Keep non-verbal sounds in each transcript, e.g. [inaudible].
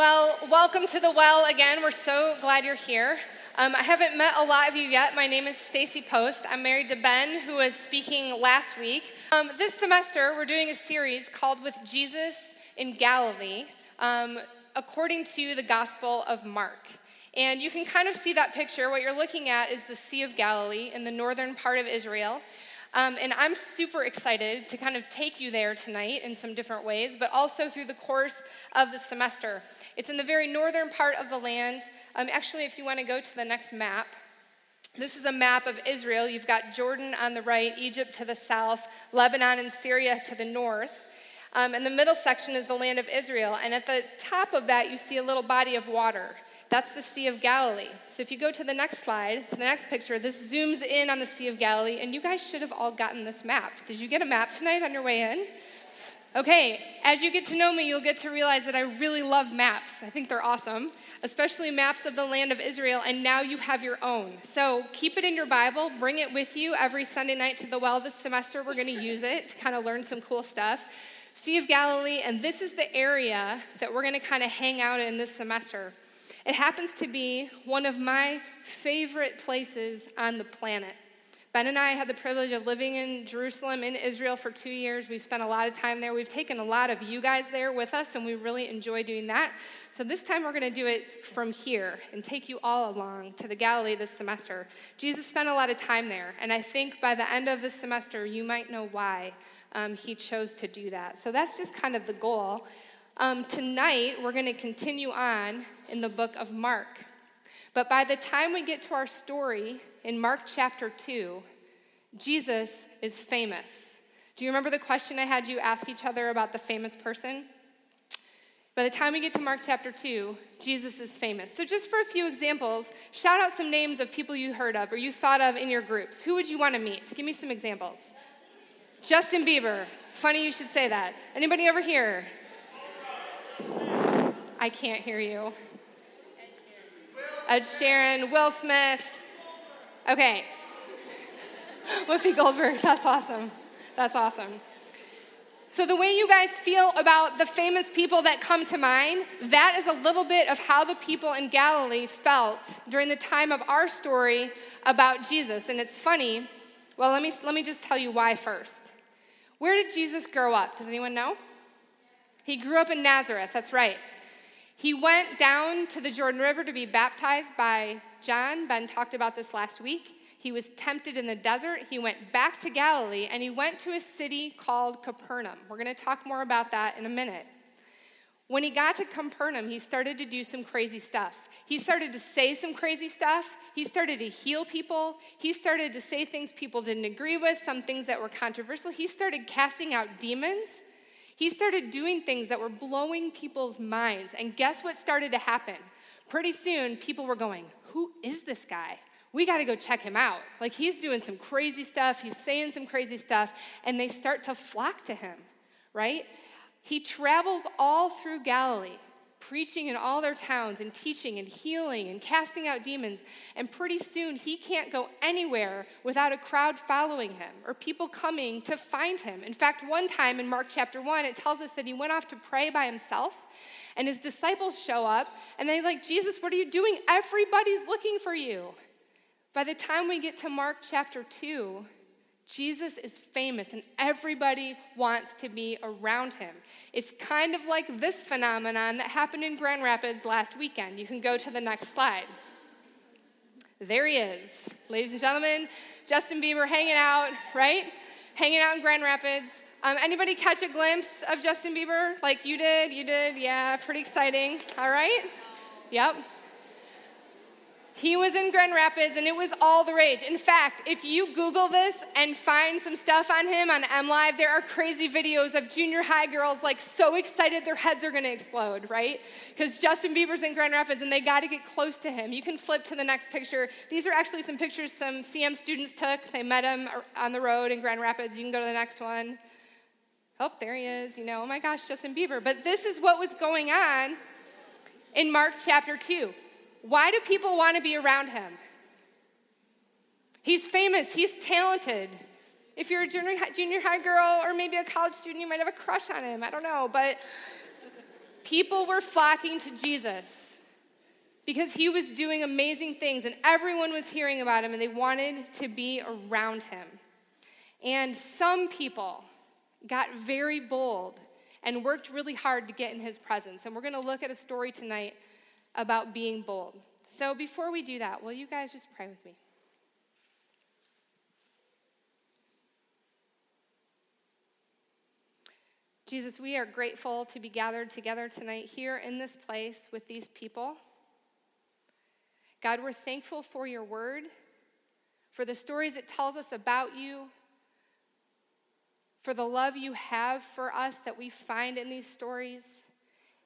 Well, welcome to the well again. We're so glad you're here. Um, I haven't met a lot of you yet. My name is Stacy Post. I'm married to Ben, who was speaking last week. Um, this semester, we're doing a series called With Jesus in Galilee, um, according to the Gospel of Mark. And you can kind of see that picture. What you're looking at is the Sea of Galilee in the northern part of Israel. Um, and I'm super excited to kind of take you there tonight in some different ways, but also through the course of the semester. It's in the very northern part of the land. Um, actually, if you want to go to the next map, this is a map of Israel. You've got Jordan on the right, Egypt to the south, Lebanon and Syria to the north. Um, and the middle section is the land of Israel. And at the top of that, you see a little body of water. That's the Sea of Galilee. So if you go to the next slide, to the next picture, this zooms in on the Sea of Galilee, and you guys should have all gotten this map. Did you get a map tonight on your way in? Okay, as you get to know me, you'll get to realize that I really love maps. I think they're awesome, especially maps of the land of Israel, and now you have your own. So keep it in your Bible, bring it with you every Sunday night to the well this semester. We're to use it to kind of learn some cool stuff. Sea of Galilee, and this is the area that we're to kind of hang out in this semester. It happens to be one of my favorite places on the planet. Ben and I had the privilege of living in Jerusalem, in Israel, for two years. We've spent a lot of time there. We've taken a lot of you guys there with us, and we really enjoy doing that. So, this time we're going to do it from here and take you all along to the Galilee this semester. Jesus spent a lot of time there, and I think by the end of this semester, you might know why um, he chose to do that. So, that's just kind of the goal. Um, tonight, we're going to continue on in the book of Mark. But by the time we get to our story in Mark chapter 2, Jesus is famous. Do you remember the question I had you ask each other about the famous person? By the time we get to Mark chapter 2, Jesus is famous. So, just for a few examples, shout out some names of people you heard of or you thought of in your groups. Who would you want to meet? Give me some examples. Justin Bieber. Funny you should say that. Anybody over here? I can't hear you. Ed Sheeran, Will Smith. Okay. [laughs] Whoopi Goldberg, that's awesome. That's awesome. So, the way you guys feel about the famous people that come to mind, that is a little bit of how the people in Galilee felt during the time of our story about Jesus. And it's funny. Well, let me, let me just tell you why first. Where did Jesus grow up? Does anyone know? He grew up in Nazareth, that's right. He went down to the Jordan River to be baptized by John. Ben talked about this last week. He was tempted in the desert. He went back to Galilee and he went to a city called Capernaum. We're going to talk more about that in a minute. When he got to Capernaum, he started to do some crazy stuff. He started to say some crazy stuff. He started to heal people. He started to say things people didn't agree with, some things that were controversial. He started casting out demons. He started doing things that were blowing people's minds. And guess what started to happen? Pretty soon, people were going, Who is this guy? We got to go check him out. Like, he's doing some crazy stuff, he's saying some crazy stuff, and they start to flock to him, right? He travels all through Galilee preaching in all their towns and teaching and healing and casting out demons. And pretty soon, he can't go anywhere without a crowd following him or people coming to find him. In fact, one time in Mark chapter 1, it tells us that he went off to pray by himself. And his disciples show up and they're like, Jesus, what are you doing? Everybody's looking for you. By the time we get to Mark chapter 2, Jesus is famous and everybody wants to be around him. It's kind of like this phenomenon that happened in Grand Rapids last weekend. You can go to the next slide. There he is. Ladies and gentlemen, Justin Bieber hanging out, right? Hanging out in Grand Rapids. Um, anybody catch a glimpse of Justin Bieber? Like you did? You did? Yeah, pretty exciting. All right? Yep. He was in Grand Rapids and it was all the rage. In fact, if you Google this and find some stuff on him on MLive, there are crazy videos of junior high girls like so excited their heads are gonna explode, right? Because Justin Bieber's in Grand Rapids and they gotta get close to him. You can flip to the next picture. These are actually some pictures some CM students took. They met him on the road in Grand Rapids. You can go to the next one. Oh, there he is. You know, oh my gosh, Justin Bieber. But this is what was going on in Mark chapter 2. Why do people want to be around him? He's famous, he's talented. If you're a junior, junior high girl or maybe a college student, you might have a crush on him. I don't know. But People were flocking to Jesus because he was doing amazing things and everyone was hearing about him and they wanted to be around him. And some people got very bold and worked really hard to get in his presence. And we're going to look at a story tonight about being bold. So before we do that, will you guys just pray with me? Jesus, we are grateful to be gathered together tonight here in this place with these people. God, we're thankful for your word, for the stories it tells us about you, for the love you have for us that we find in these stories.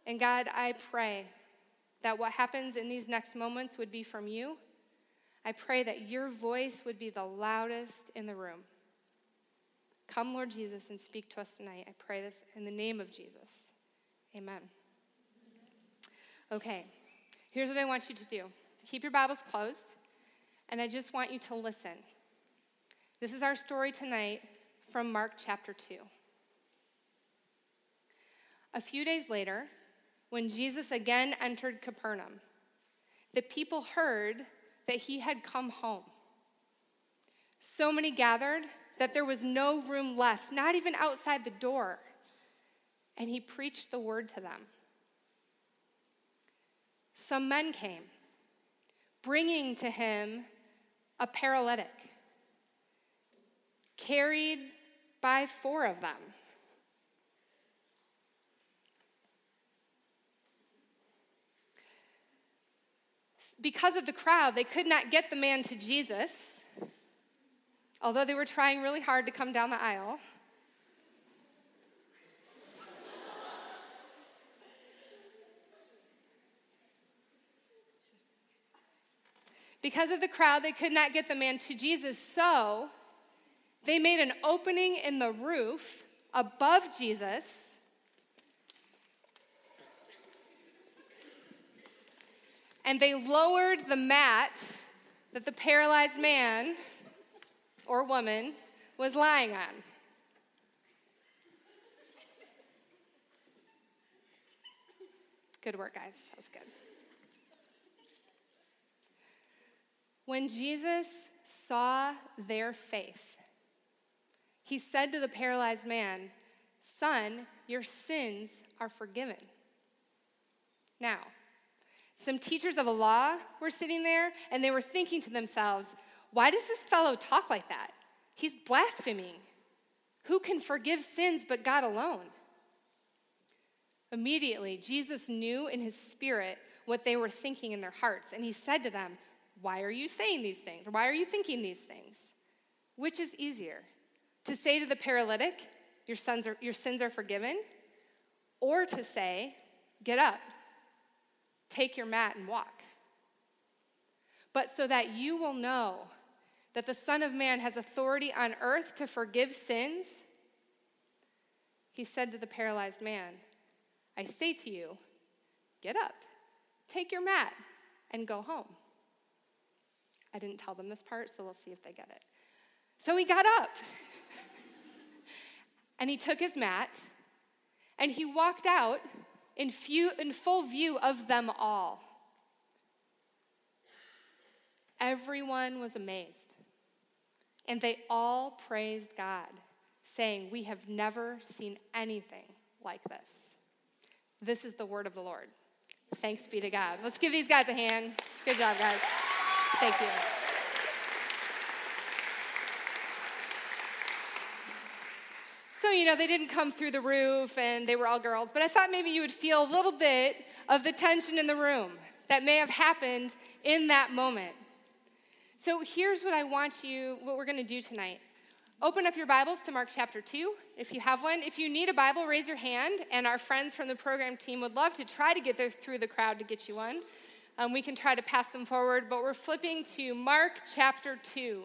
And God, I pray that what happens in these next moments would be from you. I pray that your voice would be the loudest in the room. Come, Lord Jesus, and speak to us tonight. I pray this in the name of Jesus. Amen. Okay, here's what I want you to do keep your Bibles closed, and I just want you to listen. This is our story tonight from Mark chapter 2. A few days later, when Jesus again entered Capernaum, the people heard that he had come home. So many gathered that there was no room left, not even outside the door. And he preached the word to them. Some men came, bringing to him a paralytic, carried by four of them. Because of the crowd, they could not get the man to Jesus although they were trying really hard to come down the aisle. Because of the crowd, they could not get the man to Jesus, so they made an opening in the roof above Jesus. And they lowered the mat that the paralyzed man or woman was lying on. Good work, guys. That was good. When Jesus saw their faith, he said to the paralyzed man, Son, your sins are forgiven. Now, some teachers of the law were sitting there and they were thinking to themselves, why does this fellow talk like that? He's blaspheming. Who can forgive sins but God alone? Immediately, Jesus knew in his spirit what they were thinking in their hearts, and he said to them, Why are you saying these things? Why are you thinking these things? Which is easier? To say to the paralytic, Your, sons are, your sins are forgiven? Or to say, Get up, take your mat, and walk? But so that you will know that the Son of Man has authority on earth to forgive sins? He said to the paralyzed man, I say to you, get up, take your mat, and go home. I didn't tell them this part, so we'll see if they get it. So he got up [laughs] and he took his mat and he walked out in, few, in full view of them all. Everyone was amazed. And they all praised God, saying, We have never seen anything like this. This is the word of the Lord. Thanks be to God. Let's give these guys a hand. Good job, guys. Thank you. You know, they didn't come through the roof and they were all girls, but I thought maybe you would feel a little bit of the tension in the room that may have happened in that moment. So here's what I want you, what we're going to do tonight. Open up your Bibles to Mark chapter 2, if you have one. If you need a Bible, raise your hand, and our friends from the program team would love to try to get through the crowd to get you one. Um, we can try to pass them forward, but we're flipping to Mark chapter 2.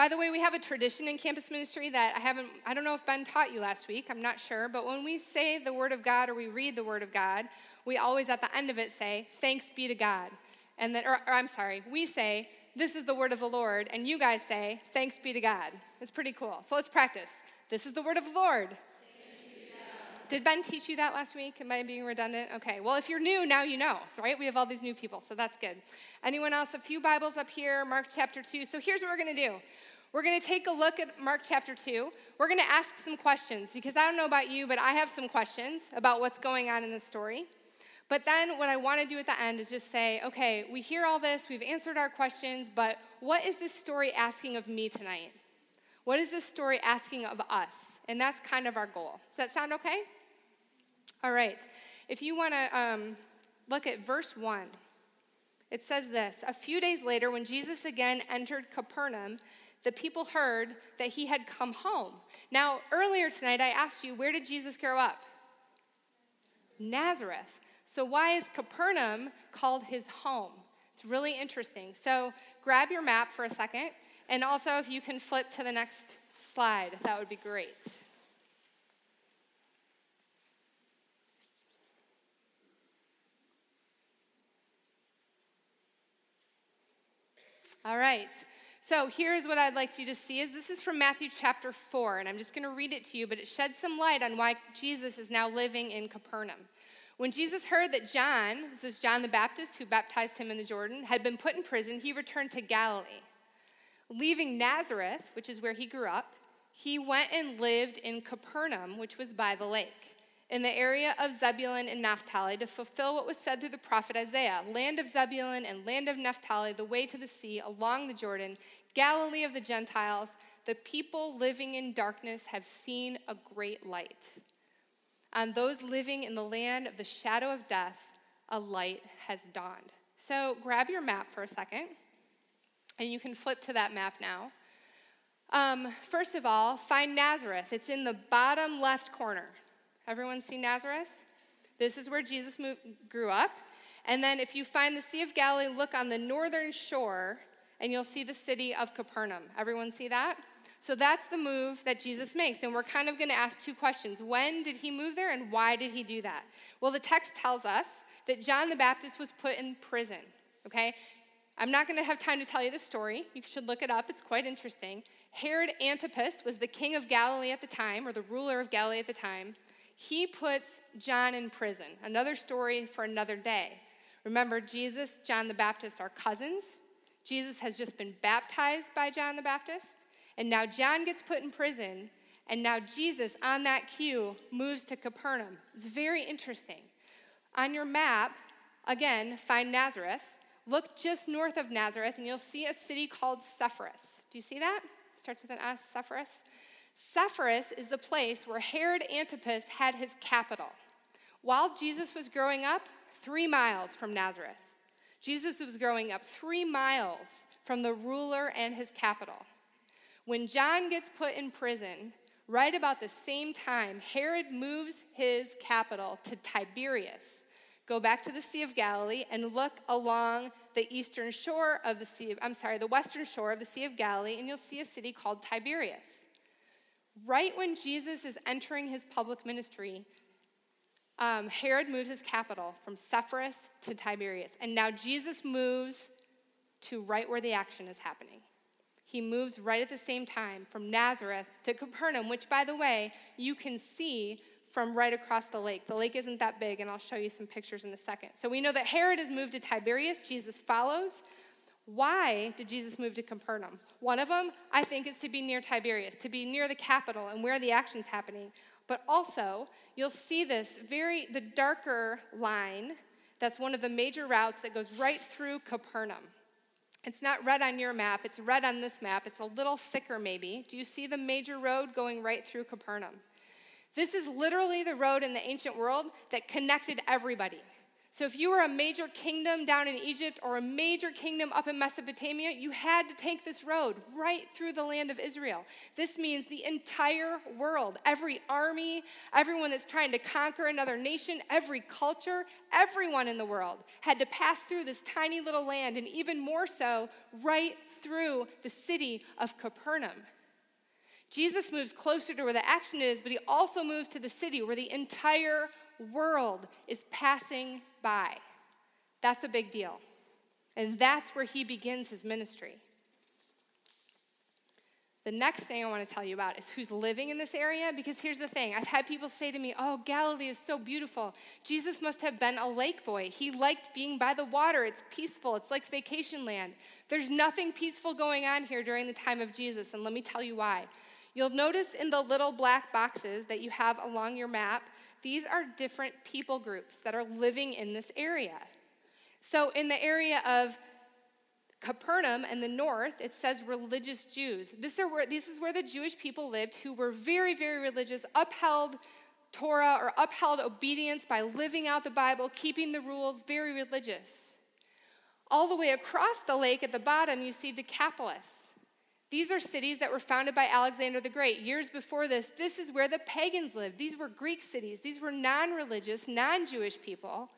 By the way, we have a tradition in campus ministry that I haven't, I don't know if Ben taught you last week, I'm not sure, but when we say the Word of God or we read the Word of God, we always at the end of it say, Thanks be to God. And then, or, or I'm sorry, we say, This is the word of the Lord, and you guys say, Thanks be to God. It's pretty cool. So let's practice. This is the word of the Lord. Did Ben teach you that last week? Am I being redundant? Okay. Well, if you're new, now you know, right? We have all these new people, so that's good. Anyone else? A few Bibles up here, Mark chapter 2. So here's what we're going to do. We're going to take a look at Mark chapter 2. We're going to ask some questions because I don't know about you, but I have some questions about what's going on in the story. But then what I want to do at the end is just say, okay, we hear all this, we've answered our questions, but what is this story asking of me tonight? What is this story asking of us? And that's kind of our goal. Does that sound okay? All right. If you want to um, look at verse 1, it says this A few days later, when Jesus again entered Capernaum, the people heard that he had come home. Now, earlier tonight, I asked you, where did Jesus grow up? Nazareth. So, why is Capernaum called his home? It's really interesting. So, grab your map for a second, and also if you can flip to the next slide, that would be great. All right. So here's what I'd like you to see is this is from Matthew chapter 4 and I'm just going to read it to you but it sheds some light on why Jesus is now living in Capernaum. When Jesus heard that John, this is John the Baptist who baptized him in the Jordan, had been put in prison, he returned to Galilee. Leaving Nazareth, which is where he grew up, he went and lived in Capernaum, which was by the lake in the area of Zebulun and Naphtali to fulfill what was said through the prophet Isaiah land of Zebulun and land of Naphtali, the way to the sea along the Jordan, Galilee of the Gentiles. The people living in darkness have seen a great light. On those living in the land of the shadow of death, a light has dawned. So grab your map for a second, and you can flip to that map now. Um, first of all, find Nazareth. It's in the bottom left corner. Everyone see Nazareth? This is where Jesus moved, grew up. And then if you find the Sea of Galilee, look on the northern shore and you'll see the city of Capernaum. Everyone see that? So that's the move that Jesus makes. And we're kind of going to ask two questions. When did he move there and why did he do that? Well, the text tells us that John the Baptist was put in prison, okay? I'm not going to have time to tell you the story. You should look it up, it's quite interesting. Herod Antipas was the king of Galilee at the time, or the ruler of Galilee at the time. He puts John in prison. Another story for another day. Remember, Jesus, John the Baptist are cousins. Jesus has just been baptized by John the Baptist, and now John gets put in prison, and now Jesus, on that cue, moves to Capernaum. It's very interesting. On your map, again, find Nazareth. Look just north of Nazareth, and you'll see a city called Sepphoris. Do you see that? Starts with an S, Sepphoris. Sepphoris is the place where Herod Antipas had his capital. While Jesus was growing up, three miles from Nazareth. Jesus was growing up three miles from the ruler and his capital. When John gets put in prison, right about the same time, Herod moves his capital to Tiberias. Go back to the Sea of Galilee and look along the eastern shore of the Sea of, I'm sorry, the western shore of the Sea of Galilee, and you'll see a city called Tiberias. Right when Jesus is entering his public ministry, um, Herod moves his capital from Sepphoris to Tiberias. And now Jesus moves to right where the action is happening. He moves right at the same time from Nazareth to Capernaum, which, by the way, you can see from right across the lake. The lake isn't that big, and I'll show you some pictures in a second. So we know that Herod has moved to Tiberias, Jesus follows. Why did Jesus move to Capernaum? One of them, I think, is to be near Tiberias, to be near the capital and where the action's happening. But also, you'll see this very, the darker line that's one of the major routes that goes right through Capernaum. It's not red on your map, it's red on this map. It's a little thicker, maybe. Do you see the major road going right through Capernaum? This is literally the road in the ancient world that connected everybody. So, if you were a major kingdom down in Egypt or a major kingdom up in Mesopotamia, you had to take this road right through the land of Israel. This means the entire world, every army, everyone that's trying to conquer another nation, every culture, everyone in the world had to pass through this tiny little land, and even more so, right through the city of Capernaum. Jesus moves closer to where the action is, but he also moves to the city where the entire world is passing by. That's a big deal. And that's where he begins his ministry. The next thing I want to tell you about is who's living in this area, because here's the thing I've had people say to me, Oh, Galilee is so beautiful. Jesus must have been a lake boy. He liked being by the water, it's peaceful, it's like vacation land. There's nothing peaceful going on here during the time of Jesus, and let me tell you why. You'll notice in the little black boxes that you have along your map, these are different people groups that are living in this area. So, in the area of Capernaum and the north, it says religious Jews. This, where, this is where the Jewish people lived who were very, very religious, upheld Torah or upheld obedience by living out the Bible, keeping the rules, very religious. All the way across the lake at the bottom, you see Decapolis. These are cities that were founded by Alexander the Great. Years before this, this is where the pagans lived. These were Greek cities. These were non religious, non Jewish people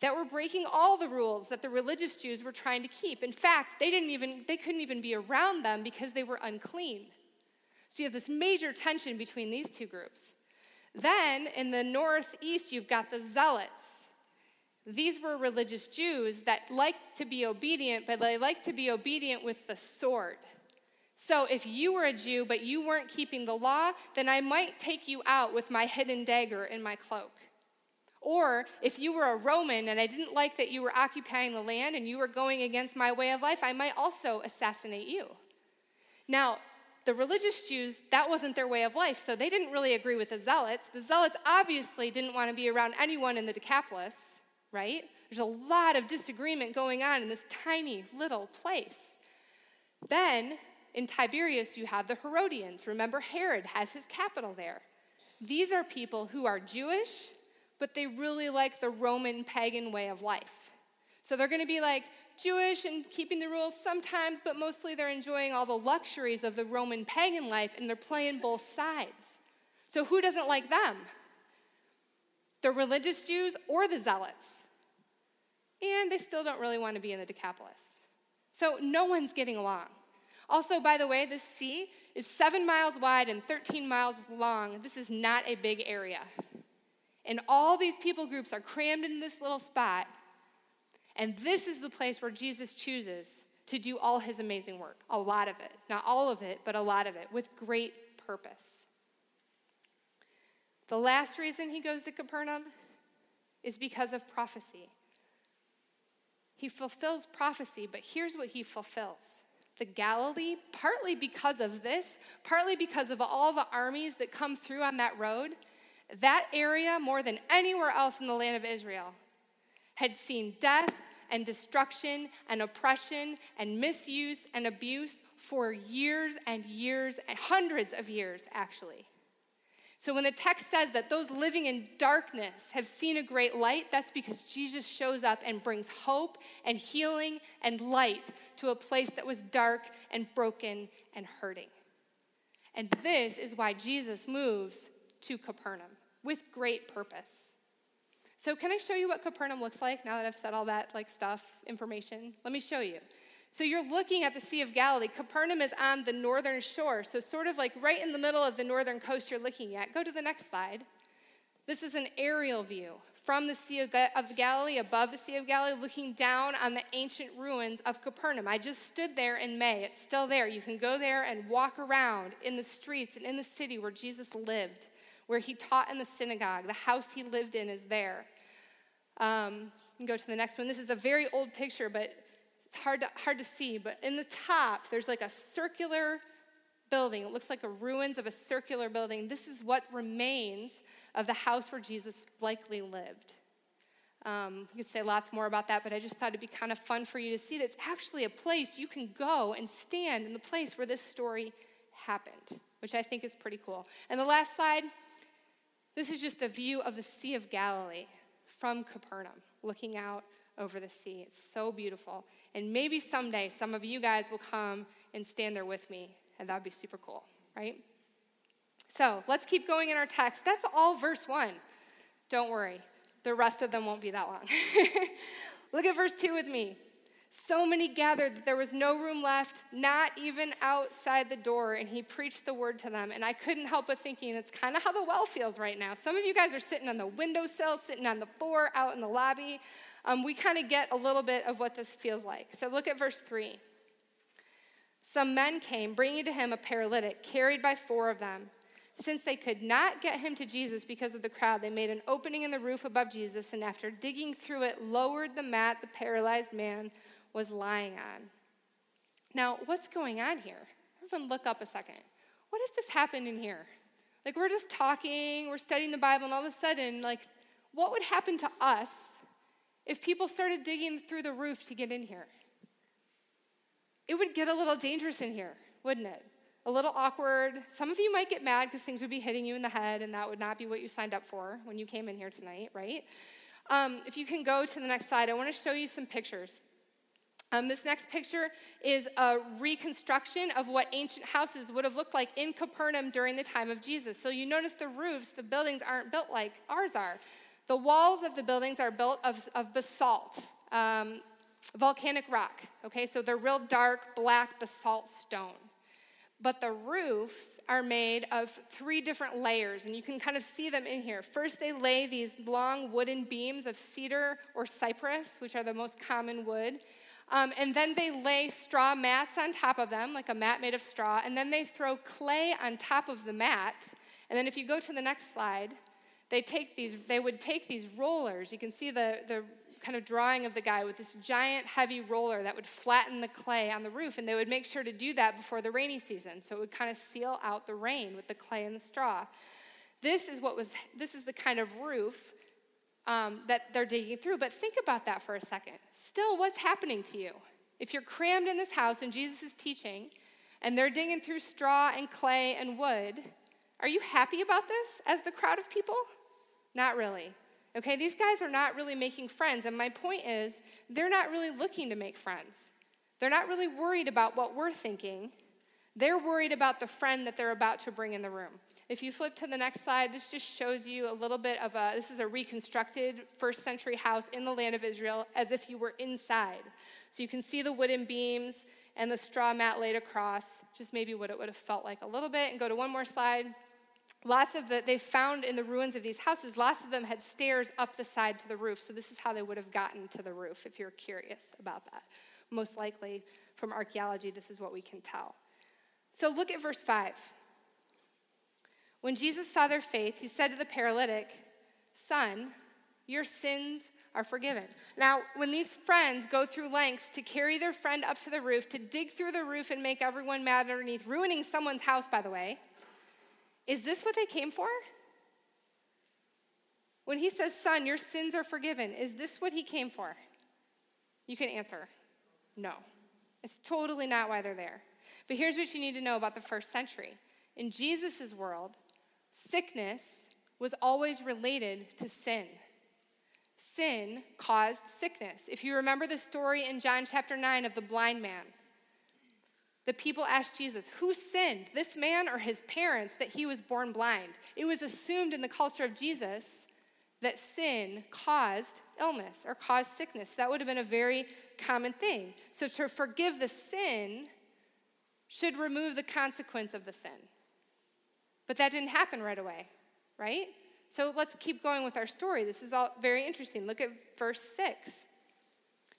that were breaking all the rules that the religious Jews were trying to keep. In fact, they didn't even they couldn't even be around them because they were unclean. So you have this major tension between these two groups. Then in the northeast you've got the zealots. These were religious Jews that liked to be obedient, but they liked to be obedient with the sword. So if you were a Jew but you weren't keeping the law, then I might take you out with my hidden dagger in my cloak. Or if you were a Roman and I didn't like that you were occupying the land and you were going against my way of life, I might also assassinate you. Now, the religious Jews, that wasn't their way of life, so they didn't really agree with the Zealots. The Zealots obviously didn't want to be around anyone in the Decapolis, right? There's a lot of disagreement going on in this tiny little place. Then in Tiberias, you have the Herodians. Remember, Herod has his capital there. These are people who are Jewish but they really like the Roman pagan way of life. So they're going to be like Jewish and keeping the rules sometimes, but mostly they're enjoying all the luxuries of the Roman pagan life and they're playing both sides. So who doesn't like them? The religious Jews or the zealots? And they still don't really want to be in the Decapolis. So no one's getting along. Also, by the way, this sea is seven miles wide and 13 miles long. This is not a big area. And all these people groups are crammed in this little spot. And this is the place where Jesus chooses to do all his amazing work. A lot of it. Not all of it, but a lot of it, with great purpose. The last reason he goes to Capernaum is because of prophecy. He fulfills prophecy, but here's what he fulfills the Galilee, partly because of this, partly because of all the armies that come through on that road. That area, more than anywhere else in the land of Israel, had seen death and destruction and oppression and misuse and abuse for years and years, and hundreds of years, actually. So when the text says that those living in darkness have seen a great light, that's because Jesus shows up and brings hope and healing and light to a place that was dark and broken and hurting. And this is why Jesus moves to Capernaum with great purpose. So, can I show you what Capernaum looks like now that I've said all that like stuff, information? Let me show you. So, you're looking at the Sea of Galilee. Capernaum is on the northern shore, so sort of like right in the middle of the northern coast you're looking at. Go to the next slide. This is an aerial view from the Sea of, Galilee, above the Sea of Galilee, looking down on the ancient ruins of Capernaum. I just stood there in May. It's still there. You can go there and walk around in the streets and in the city where Jesus lived where he taught in the synagogue. The house he lived in is there. Um, you can go to the next one. This is a very old picture, but it's hard to, hard to see. But in the top, there's like a circular building. It looks like the ruins of a circular building. This is what remains of the house where Jesus likely lived. Um, you could say lots more about that, but I just thought it'd be kind of fun for you to see that it's actually a place you can go and stand in the place where this story happened, which I think is pretty cool. And the last slide this is just the view of the Sea of Galilee from Capernaum, looking out over the sea. It's so beautiful. And maybe someday some of you guys will come and stand there with me, and that would be super cool, right? So let's keep going in our text. That's all verse one. Don't worry, the rest of them won't be that long. [laughs] Look at verse two with me. So many gathered that there was no room left, not even outside the door, and he preached the word to them. And I couldn't help but thinking it's kind of how the well feels right now. Some of you guys are sitting on the windowsill, sitting on the floor, out in the lobby. um, we kind of get a little bit of what this feels like. So look at verse 3. Some men came, bringing to him a paralytic, carried by four of them. Since they could not get him to Jesus because of the crowd, they made an opening in the roof above Jesus, and after digging through it, lowered the mat the paralyzed man was lying on. Now, what's going on here? Everyone, look up a second. What if this happened in here? Like, we're just talking, we're studying the Bible, and all of a sudden, like, what would happen to us if people started digging through the roof to get in here? It would get a little dangerous in here, wouldn't it? A little awkward. Some of you might get mad because things would be hitting you in the head, and that would not be what you signed up for when you came in here tonight, right? Um, if you can go to the next slide, I want to show you some pictures. Um, this next picture is a reconstruction of what ancient houses would have looked like in Capernaum during the time of Jesus. So you notice the roofs, the buildings aren't built like ours are. The walls of the buildings are built of, of basalt, um, volcanic rock. Okay, so they're real dark, black basalt stone. But the roofs are made of three different layers, and you can kind of see them in here. First, they lay these long wooden beams of cedar or cypress, which are the most common wood. Um, and then they lay straw mats on top of them, like a mat made of straw. And then they throw clay on top of the mat. And then if you go to the next slide, they take these, they would take these rollers. You can see the, the kind of drawing of the guy with this giant heavy roller that would flatten the clay on the roof, and they would make sure to do that before the rainy season, so it would kind of seal out the rain with the clay and the straw. This is what was. This is the kind of roof um, that they're digging through. But think about that for a second. Still, what's happening to you if you're crammed in this house and Jesus is teaching, and they're digging through straw and clay and wood? Are you happy about this as the crowd of people? Not really. Okay, these guys are not really making friends. And my point is, they're not really looking to make friends. They're not really worried about what we're thinking. They're worried about the friend that they're about to bring in the room. If you flip to the next slide, this just shows you a little bit of a this is a reconstructed first century house in the land of Israel as if you were inside. So you can see the wooden beams and the straw mat laid across, just maybe what it would have felt like a little bit. And go to one more slide. Lots of the, they found in the ruins of these houses, lots of them had stairs up the side to the roof. So this is how they would have gotten to the roof if you're curious about that. Most likely from archaeology, this is what we can tell. So look at verse 5. When Jesus saw their faith, he said to the paralytic, Son, your sins are forgiven. Now, when these friends go through lengths to carry their friend up to the roof, to dig through the roof and make everyone mad underneath, ruining someone's house, by the way, is this what they came for? When he says, Son, your sins are forgiven, is this what he came for? You can answer no. It's totally not why they're there. But here's what you need to know about the first century. In Jesus' world, sickness was always related to sin. Sin caused sickness. If you remember the story in John chapter 9 of the blind man, the people asked Jesus, Who sinned, this man or his parents, that he was born blind? It was assumed in the culture of Jesus that sin caused illness or caused sickness. That would have been a very common thing. So to forgive the sin should remove the consequence of the sin. But that didn't happen right away, right? So let's keep going with our story. This is all very interesting. Look at verse 6.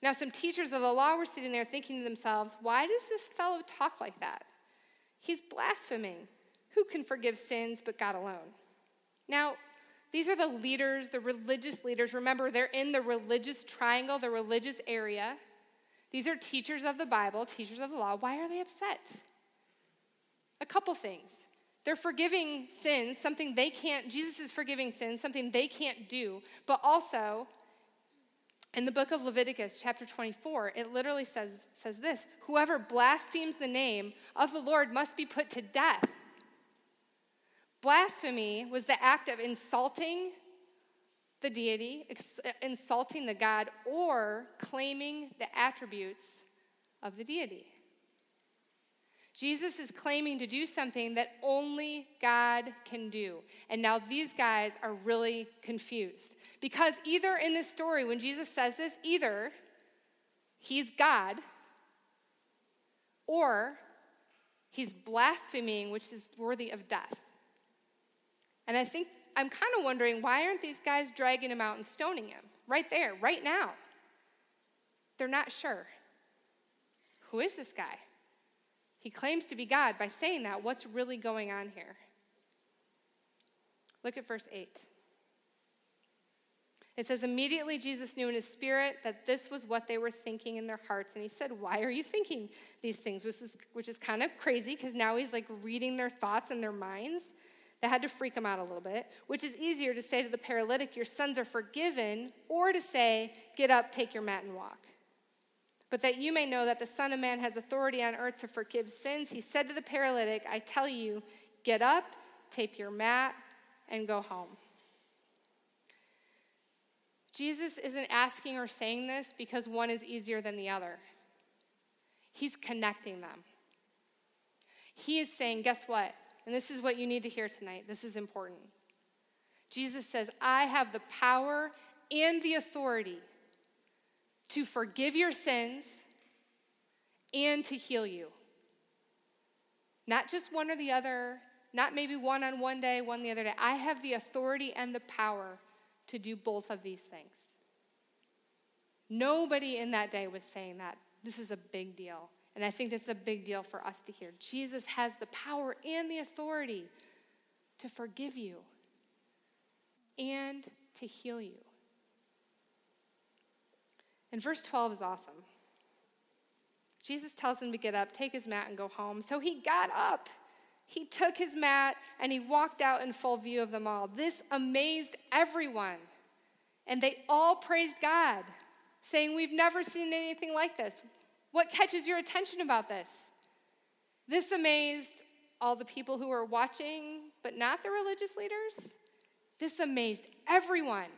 Now, some teachers of the law were sitting there thinking to themselves, why does this fellow talk like that? He's blaspheming. Who can forgive sins but God alone? Now, these are the leaders, the religious leaders. Remember, they're in the religious triangle, the religious area. These are teachers of the Bible, teachers of the law. Why are they upset? A couple things. They're forgiving sins, something they can't, Jesus is forgiving sins, something they can't do, but also in the book of Leviticus, chapter 24, it literally says, says this Whoever blasphemes the name of the Lord must be put to death. Blasphemy was the act of insulting the deity, uh, insulting the God, or claiming the attributes of the deity. Jesus is claiming to do something that only God can do. And now these guys are really confused. Because either in this story, when Jesus says this, either he's God or he's blaspheming, which is worthy of death. And I think I'm kind of wondering why aren't these guys dragging him out and stoning him right there, right now? they're not sure. Who is this guy? He claims to be God. By saying that, what's really going on here? Look at verse 8. It says, Immediately Jesus knew in his spirit that this was what they were thinking in their hearts. And he said, Why are you thinking these things? Which is, which is kind of crazy because now he's like reading their thoughts and their minds. That had to freak him out a little bit, which is easier to say to the paralytic, Your sons are forgiven, or to say, Get up, take your mat, and walk. But that you may know that the Son of Man has authority on earth to forgive sins, he said to the paralytic, I tell you, get up, take your mat, and go home. Jesus isn't asking or saying this because one is easier than the other. He's connecting them. He is saying, guess what? And this is what you need to hear tonight. This is important. Jesus says, I have the power and the authority to forgive your sins and to heal you. Not just one or the other, not maybe one on one day, one the other day. I have the authority and the power to do both of these things. Nobody in that day was saying that. This is a big deal. And I think is a big deal for us to hear. Jesus has the power and the authority to forgive you and to heal you. And verse 12 is awesome. Jesus tells him to get up, take his mat, and go home. So he got up. He took his mat and he walked out in full view of them all. This amazed everyone. And they all praised God, saying, We've never seen anything like this. What catches your attention about this? This amazed all the people who were watching, but not the religious leaders. This amazed everyone.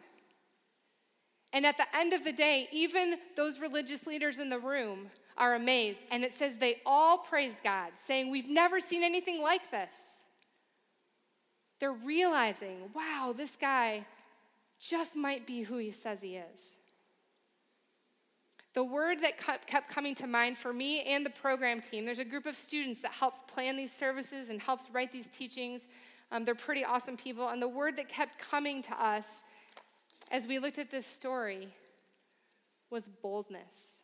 And at the end of the day, even those religious leaders in the room are amazed. And it says they all praised God, saying, We've never seen anything like this. They're realizing, wow, this guy just might be who he says he is. The word that kept coming to mind for me and the program team, there's a group of students that helps plan these services and helps write these teachings. Um, they're pretty awesome people. And the word that kept coming to us as we looked at this story was boldness.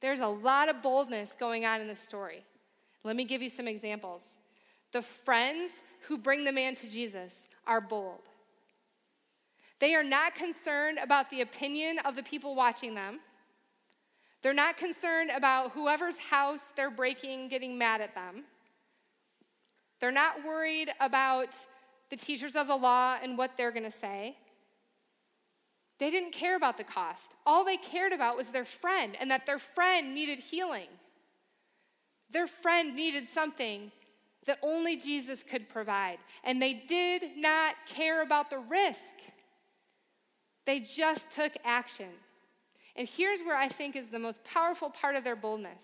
There's a lot of boldness going on in this story. Let me give you some examples. The friends who bring the man to Jesus are bold. They are not concerned about the opinion of the people watching them. They're not concerned about whoever's house they're breaking getting mad at them. They're not worried about the teachers of the law and what they're going to say. They didn't care about the cost. All they cared about was their friend and that their friend needed healing. Their friend needed something that only Jesus could provide. And they did not care about the risk, they just took action. And here's where I think is the most powerful part of their boldness.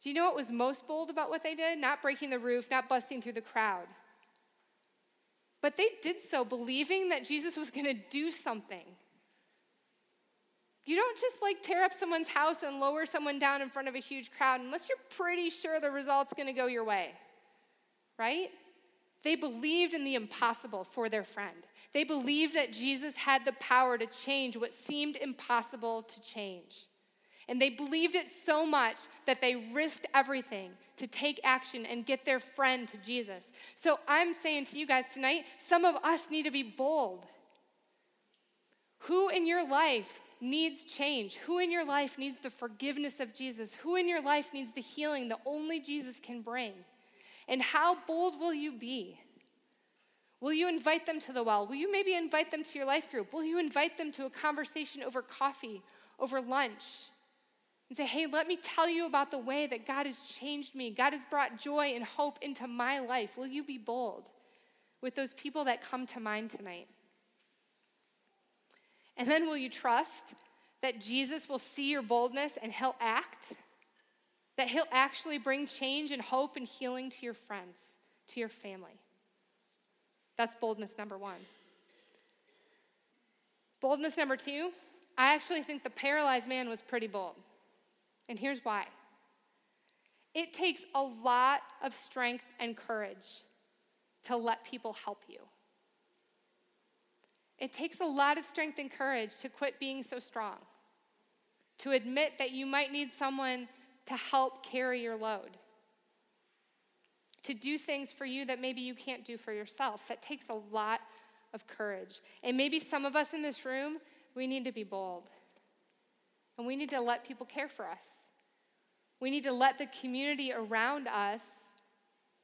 Do you know what was most bold about what they did? Not breaking the roof, not busting through the crowd. But they did so believing that Jesus was going to do something. You don't just like tear up someone's house and lower someone down in front of a huge crowd unless you're pretty sure the result's to go your way, right? They believed in the impossible for their friend. They believed that Jesus had the power to change what seemed impossible to change. And they believed it so much that they risked everything to take action and get their friend to Jesus. So I'm saying to you guys tonight, some of us need to be bold. Who in your life needs change? Who in your life needs the forgiveness of Jesus? Who in your life needs the healing that only Jesus can bring? And how bold will you be? Will you invite them to the well? Will you maybe invite them to your life group? Will you invite them to a conversation over coffee, over lunch? And say, hey, let me tell you about the way that God has changed me. God has brought joy and hope into my life. Will you be bold with those people that come to mind tonight? And then will you trust that Jesus will see your boldness and he'll act? That he'll actually bring change and hope and healing to your friends, to your family? That's boldness number one. Boldness number two, I actually think the paralyzed man was pretty bold. And here's why it takes a lot of strength and courage to let people help you. It takes a lot of strength and courage to quit being so strong, to admit that you might need someone to help carry your load, to do things for you that maybe you can't do for yourself. That takes a lot of courage. And maybe some of us in this room, we need to be bold. And we need to let people care for us. We need to let the community around us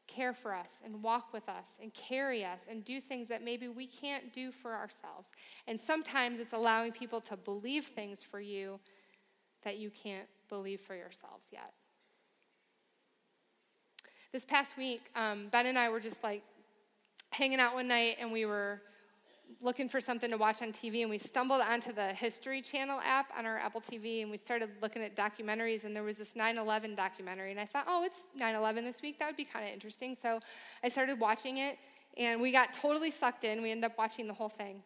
care for us and walk with us and carry us and do things that maybe we can't do for ourselves. And sometimes it's allowing people to believe things for you that you can't believe for yourselves yet. This past week, um, Ben and I were just like hanging out one night and we were looking for something to watch on TV, and we stumbled onto the History Channel app on our Apple TV, and we started looking at documentaries, and there was this 9 11 documentary. And I thought, oh, it's 9 11 this week. That would be kind of interesting. So I started watching it, and we got totally sucked in. We ended up watching the whole thing.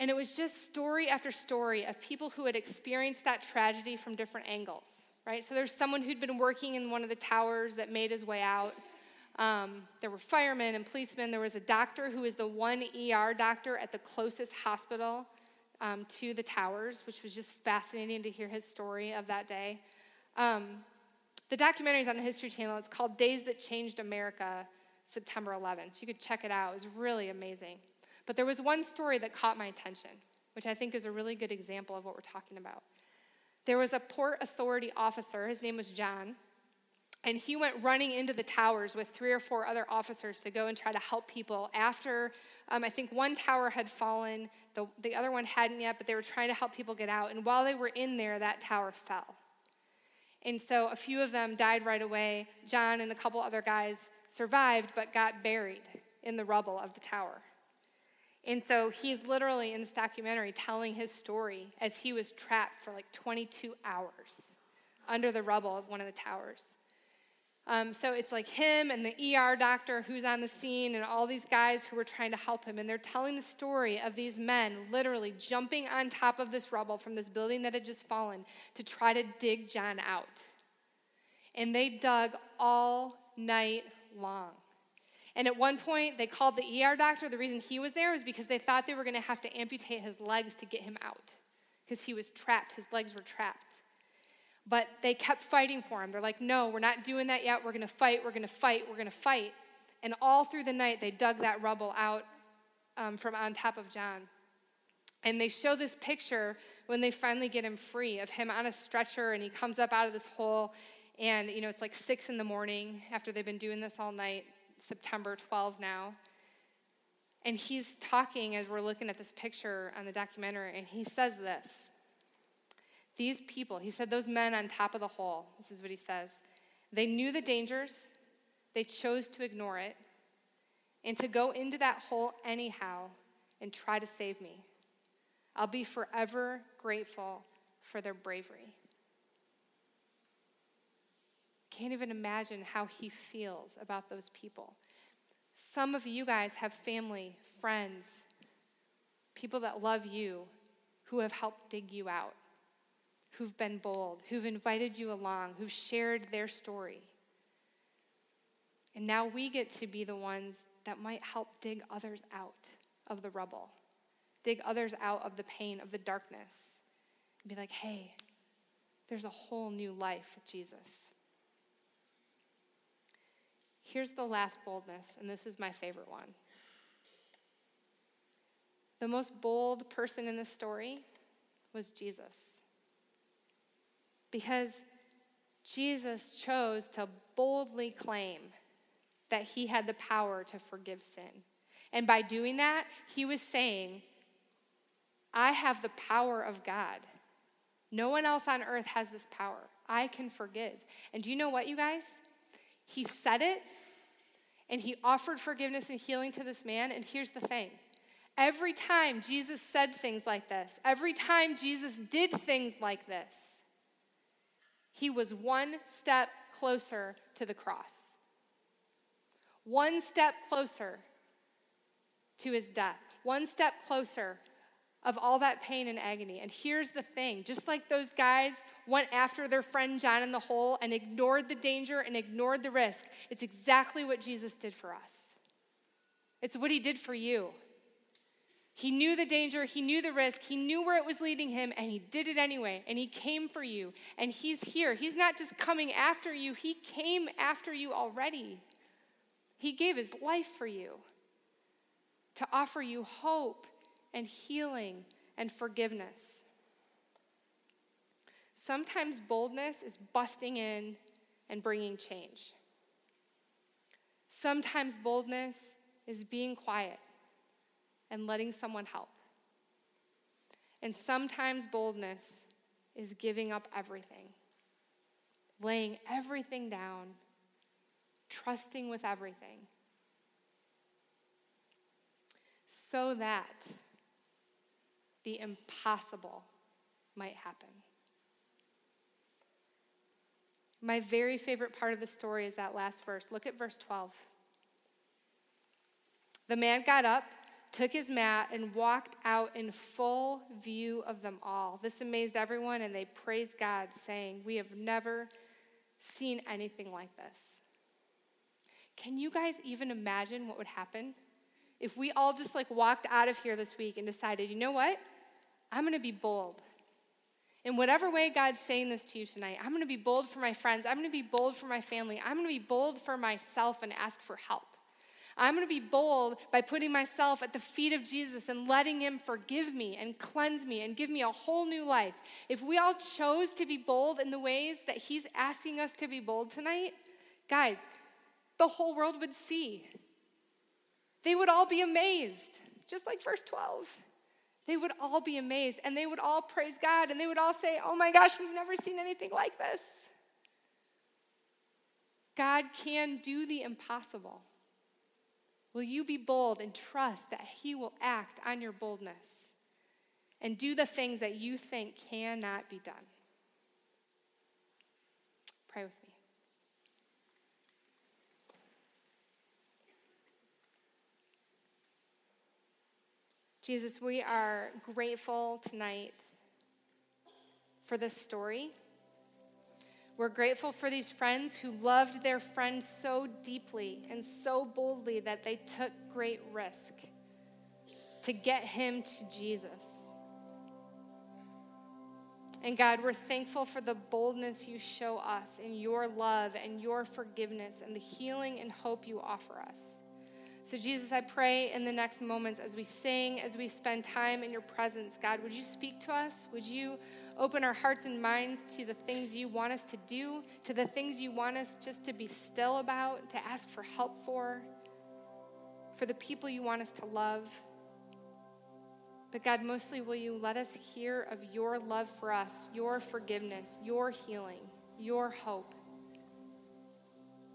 And it was just story after story of people who had experienced that tragedy from different angles, right? So there's someone who'd been working in one of the towers that made his way out. Um, there were firemen and policemen. There was a doctor who was the one ER doctor at the closest hospital um, to the towers, which was just fascinating to hear his story of that day. Um, the documentary is on the History Channel. It's called Days That Changed America, September 11th. So you could check it out. It was really amazing. But there was one story that caught my attention, which I think is a really good example of what we're talking about. There was a Port Authority officer, his name was John, and he went running into the towers with three or four other officers to go and try to help people after um, I think one tower had fallen, the, the other one hadn't yet, but they were trying to help people get out. And while they were in there, that tower fell. And so a few of them died right away. John and a couple other guys survived, but got buried in the rubble of the tower. And so he's literally in this documentary telling his story as he was trapped for like 22 hours under the rubble of one of the towers. Um, so it's like him and the ER doctor who's on the scene and all these guys who were trying to help him. And they're telling the story of these men literally jumping on top of this rubble from this building that had just fallen to try to dig John out. And they dug all night long. And at one point, they called the ER doctor. The reason he was there was because they thought they were going to have to amputate his legs to get him out because he was trapped. His legs were trapped. But they kept fighting for him. They're like, no, we're not doing that yet. We're going to fight. We're going to fight. We're going to fight. And all through the night, they dug that rubble out um, from on top of John. And they show this picture when they finally get him free of him on a stretcher and he comes up out of this hole. And, you know, it's like six in the morning after they've been doing this all night, September 12 now. And he's talking as we're looking at this picture on the documentary, and he says this these people, he said, those men on top of the hole, this is what he says, they knew the dangers, they chose to ignore it, and to go into that hole anyhow and try to save me. I'll be forever grateful for their bravery. Can't even imagine how he feels about those people. Some of you guys have family, friends, people that love you who have helped dig you out who've been bold, who've invited you along, who've shared their story. And now we get to be the ones that might help dig others out of the rubble, dig others out of the pain, of the darkness, and be like, hey, there's a whole new life with Jesus. Here's the last boldness, and this is my favorite one. The most bold person in the story was Jesus. Because Jesus chose to boldly claim that he had the power to forgive sin. And by doing that, he was saying, I have the power of God. No one else on earth has this power. I can forgive. And do you know what, you guys? He said it and he offered forgiveness and healing to this man. And here's the thing every time Jesus said things like this, every time Jesus did things like this, he was one step closer to the cross, one step closer to his death, one step closer of all that pain and agony. And here's the thing just like those guys went after their friend John in the hole and ignored the danger and ignored the risk, it's exactly what Jesus did for us. It's what he did for you. He knew the danger, he knew the risk, he knew where it was leading him, and he did it anyway. And he came for you, and he's here. He's not just coming after you, he came after you already. He gave his life for you to offer you hope and healing and forgiveness. Sometimes boldness is busting in and bringing change. Sometimes boldness is being quiet and letting someone help. And sometimes boldness is giving up everything, laying everything down, trusting with everything, so that the impossible might happen. My very favorite part of the story is that last verse. Look at verse 12. The man got up took his mat, and walked out in full view of them all. This amazed everyone, and they praised God, saying, We have never seen anything like this. Can you guys even imagine what would happen if we all just like walked out of here this week and decided, you know what? I'm gonna be bold. In whatever way God's saying this to you tonight, I'm gonna be bold for my friends. I'm gonna be bold for my family. I'm gonna be bold for myself and ask for help. I'm going to be bold by putting myself at the feet of Jesus and letting Him forgive me and cleanse me and give me a whole new life. If we all chose to be bold in the ways that He's asking us to be bold tonight, guys, the whole world would see. They would all be amazed, just like verse 12. They would all be amazed and they would all praise God and they would all say, Oh my gosh, we've never seen anything like this. God can do the impossible. Will you be bold and trust that He will act on your boldness and do the things that you think cannot be done? Pray with me. Jesus, we are grateful tonight for this story. We're grateful for these friends who loved their friend so deeply and so boldly that they took great risk to get him to Jesus. And God, we're thankful for the boldness you show us in your love and your forgiveness and the healing and hope you offer us. So, Jesus, I pray in the next moments as we sing, as we spend time in your presence, God, would you speak to us? Would you open our hearts and minds to the things you want us to do, to the things you want us just to be still about, to ask for help for, for the people you want us to love? But God, mostly will you let us hear of your love for us, your forgiveness, your healing, your hope.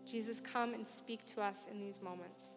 Jesus, come and speak to us in these moments.